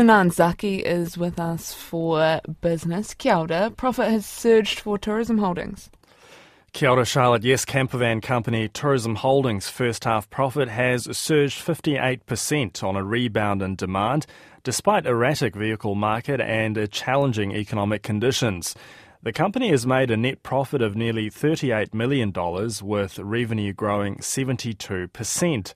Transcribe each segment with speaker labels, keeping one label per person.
Speaker 1: Anan Zaki is with us for business. Kia ora. Profit has surged for Tourism Holdings.
Speaker 2: Kia ora, Charlotte. Yes, campervan company Tourism Holdings' first half profit has surged 58% on a rebound in demand, despite erratic vehicle market and challenging economic conditions. The company has made a net profit of nearly $38 million, with revenue growing 72%.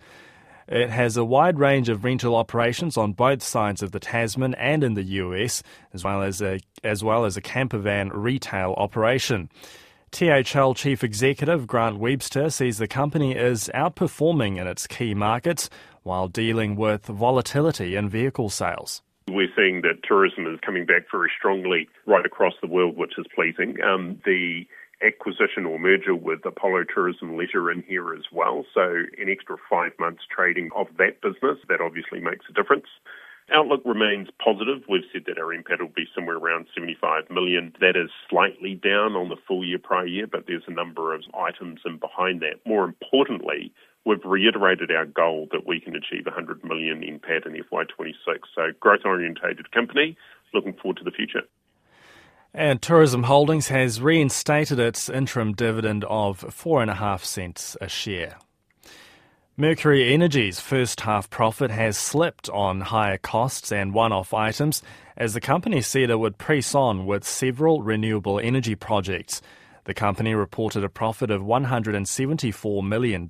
Speaker 2: It has a wide range of rental operations on both sides of the Tasman and in the US, as well as a, as well as a campervan retail operation. THL Chief Executive Grant Webster says the company is outperforming in its key markets while dealing with volatility in vehicle sales.
Speaker 3: We're seeing that tourism is coming back very strongly right across the world, which is pleasing. Um, the acquisition or merger with Apollo Tourism Leisure in here as well. So an extra five months trading of that business, that obviously makes a difference. Outlook remains positive. We've said that our NPAT will be somewhere around 75 million. That is slightly down on the full year prior year, but there's a number of items in behind that. More importantly, we've reiterated our goal that we can achieve 100 million NPAT in FY26. So growth orientated company, looking forward to the future.
Speaker 2: And Tourism Holdings has reinstated its interim dividend of four and a half cents a share. Mercury Energy's first half profit has slipped on higher costs and one off items as the company said it would press on with several renewable energy projects. The company reported a profit of $174 million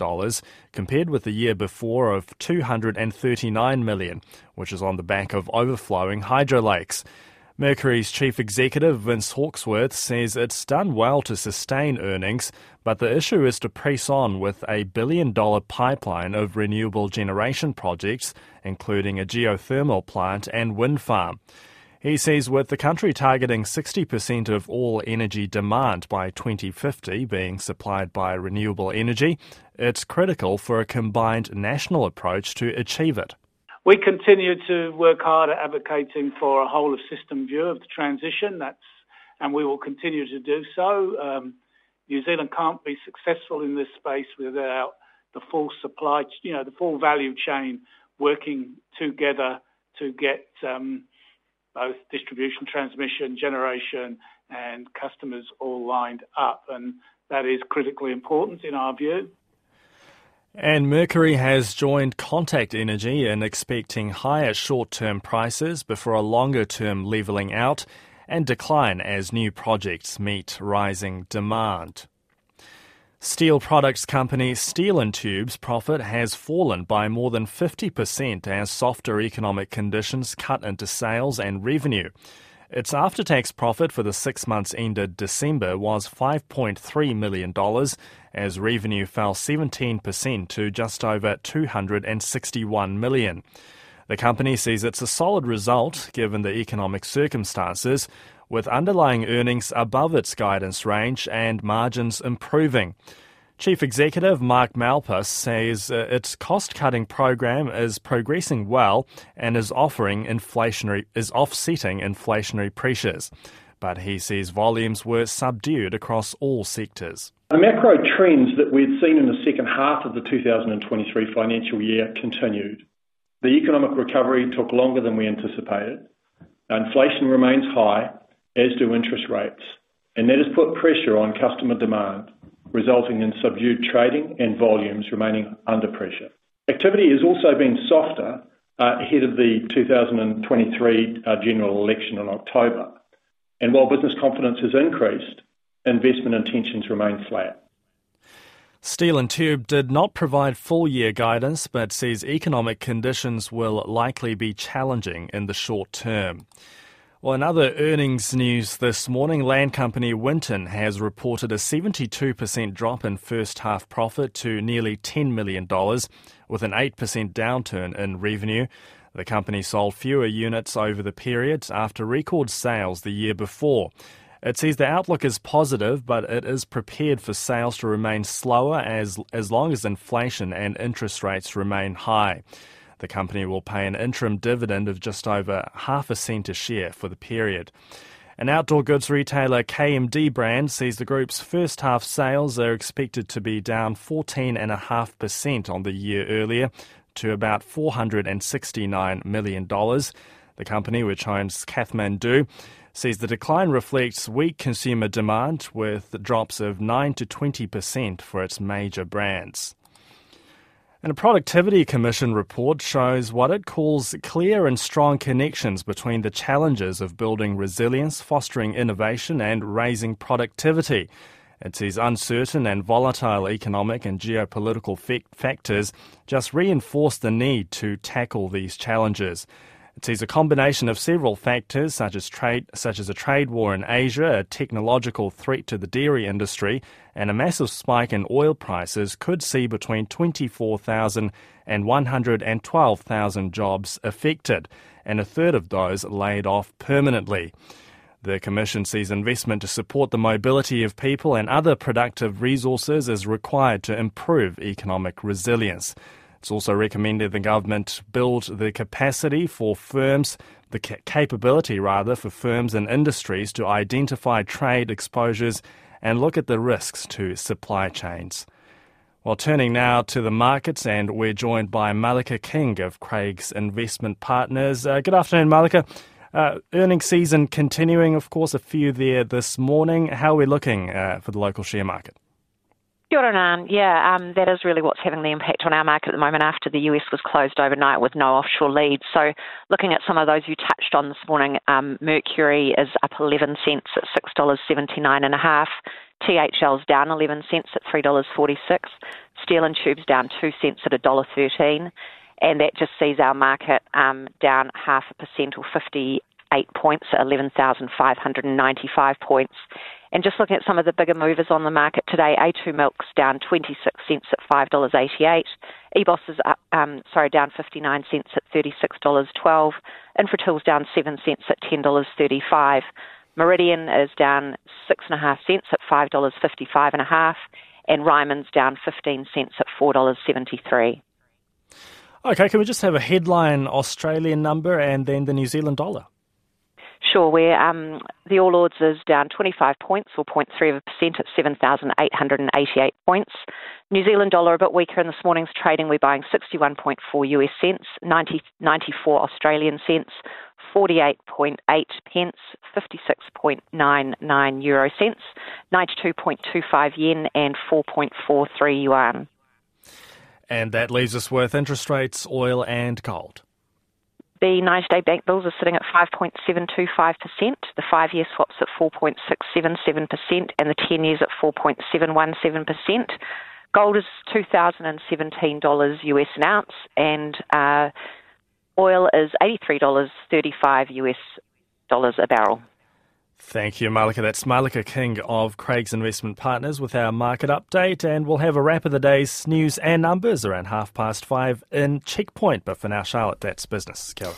Speaker 2: compared with the year before of 239 million, which is on the back of overflowing hydro lakes. Mercury's chief executive Vince Hawksworth says it's done well to sustain earnings, but the issue is to press on with a billion dollar pipeline of renewable generation projects, including a geothermal plant and wind farm. He says with the country targeting 60% of all energy demand by 2050 being supplied by renewable energy, it's critical for a combined national approach to achieve it.
Speaker 4: We continue to work hard at advocating for a whole of system view of the transition. That's and we will continue to do so. Um, New Zealand can't be successful in this space without the full supply, you know, the full value chain working together to get um, both distribution, transmission, generation, and customers all lined up. And that is critically important in our view.
Speaker 2: And Mercury has joined Contact Energy in expecting higher short term prices before a longer term levelling out and decline as new projects meet rising demand. Steel products company Steel and Tube's profit has fallen by more than 50% as softer economic conditions cut into sales and revenue. Its after tax profit for the six months ended December was $5.3 million, as revenue fell 17% to just over 261 million. The company sees it's a solid result given the economic circumstances, with underlying earnings above its guidance range and margins improving. Chief Executive Mark Malpas says uh, its cost-cutting program is progressing well and is offering inflationary is offsetting inflationary pressures. But he says volumes were subdued across all sectors.
Speaker 5: The macro trends that we had seen in the second half of the 2023 financial year continued. The economic recovery took longer than we anticipated. Inflation remains high, as do interest rates, and that has put pressure on customer demand resulting in subdued trading and volumes remaining under pressure. Activity has also been softer uh, ahead of the 2023 uh, general election in October. And while business confidence has increased, investment intentions remain flat.
Speaker 2: Steel and Tube did not provide full year guidance, but says economic conditions will likely be challenging in the short term. Well, in other earnings news this morning, land company Winton has reported a 72% drop in first half profit to nearly $10 million, with an 8% downturn in revenue. The company sold fewer units over the period after record sales the year before. It says the outlook is positive, but it is prepared for sales to remain slower as, as long as inflation and interest rates remain high. The company will pay an interim dividend of just over half a cent a share for the period. An outdoor goods retailer KMD brand sees the group's first half sales are expected to be down 14.5% on the year earlier to about $469 million. The company, which owns Kathmandu, says the decline reflects weak consumer demand with drops of 9 to 20% for its major brands. And a Productivity Commission report shows what it calls clear and strong connections between the challenges of building resilience, fostering innovation, and raising productivity. It says uncertain and volatile economic and geopolitical factors just reinforce the need to tackle these challenges. It sees a combination of several factors, such as trade, such as a trade war in Asia, a technological threat to the dairy industry, and a massive spike in oil prices, could see between 24,000 and 112,000 jobs affected, and a third of those laid off permanently. The Commission sees investment to support the mobility of people and other productive resources as required to improve economic resilience. It's also recommended the government build the capacity for firms, the capability rather, for firms and industries to identify trade exposures and look at the risks to supply chains. Well, turning now to the markets, and we're joined by Malika King of Craigs Investment Partners. Uh, good afternoon, Malika. Uh, earnings season continuing, of course, a few there this morning. How are we looking uh, for the local share market?
Speaker 6: Kia Yeah, um, that is really what's having the impact on our market at the moment after the US was closed overnight with no offshore leads. So, looking at some of those you touched on this morning, um, Mercury is up 11 cents at $6.79.5. THL's down 11 cents at $3.46. Steel and Tube's down 2 cents at $1.13. And that just sees our market um, down half a percent or 58 points at 11,595 points. And just looking at some of the bigger movers on the market today, A2 Milk's down 26 cents at $5.88. EBOS is up, um, sorry, down 59 cents at $36.12. Infratil's down 7 cents at $10.35. Meridian is down 6.5 cents at $5.55.5. And Ryman's down 15 cents at $4.73.
Speaker 2: Okay, can we just have a headline Australian number and then the New Zealand dollar?
Speaker 6: Sure, where um, the All Ords is down 25 points or 0.3 of a percent at 7,888 points. New Zealand dollar a bit weaker in this morning's trading. We're buying 61.4 US cents, 90, 94 Australian cents, 48.8 pence, 56.99 euro cents, 92.25 yen, and 4.43 yuan.
Speaker 2: And that leaves us with interest rates, oil, and gold.
Speaker 6: The 90 day bank bills are sitting at 5.725%, the five year swap's at 4.677%, and the 10 years at 4.717%. Gold is $2,017 US an ounce, and uh, oil is $83.35 US dollars a barrel.
Speaker 2: Thank you, Malika. That's Malika King of Craigs Investment Partners with our market update. And we'll have a wrap of the day's news and numbers around half past five in Checkpoint. But for now, Charlotte, that's business. Kia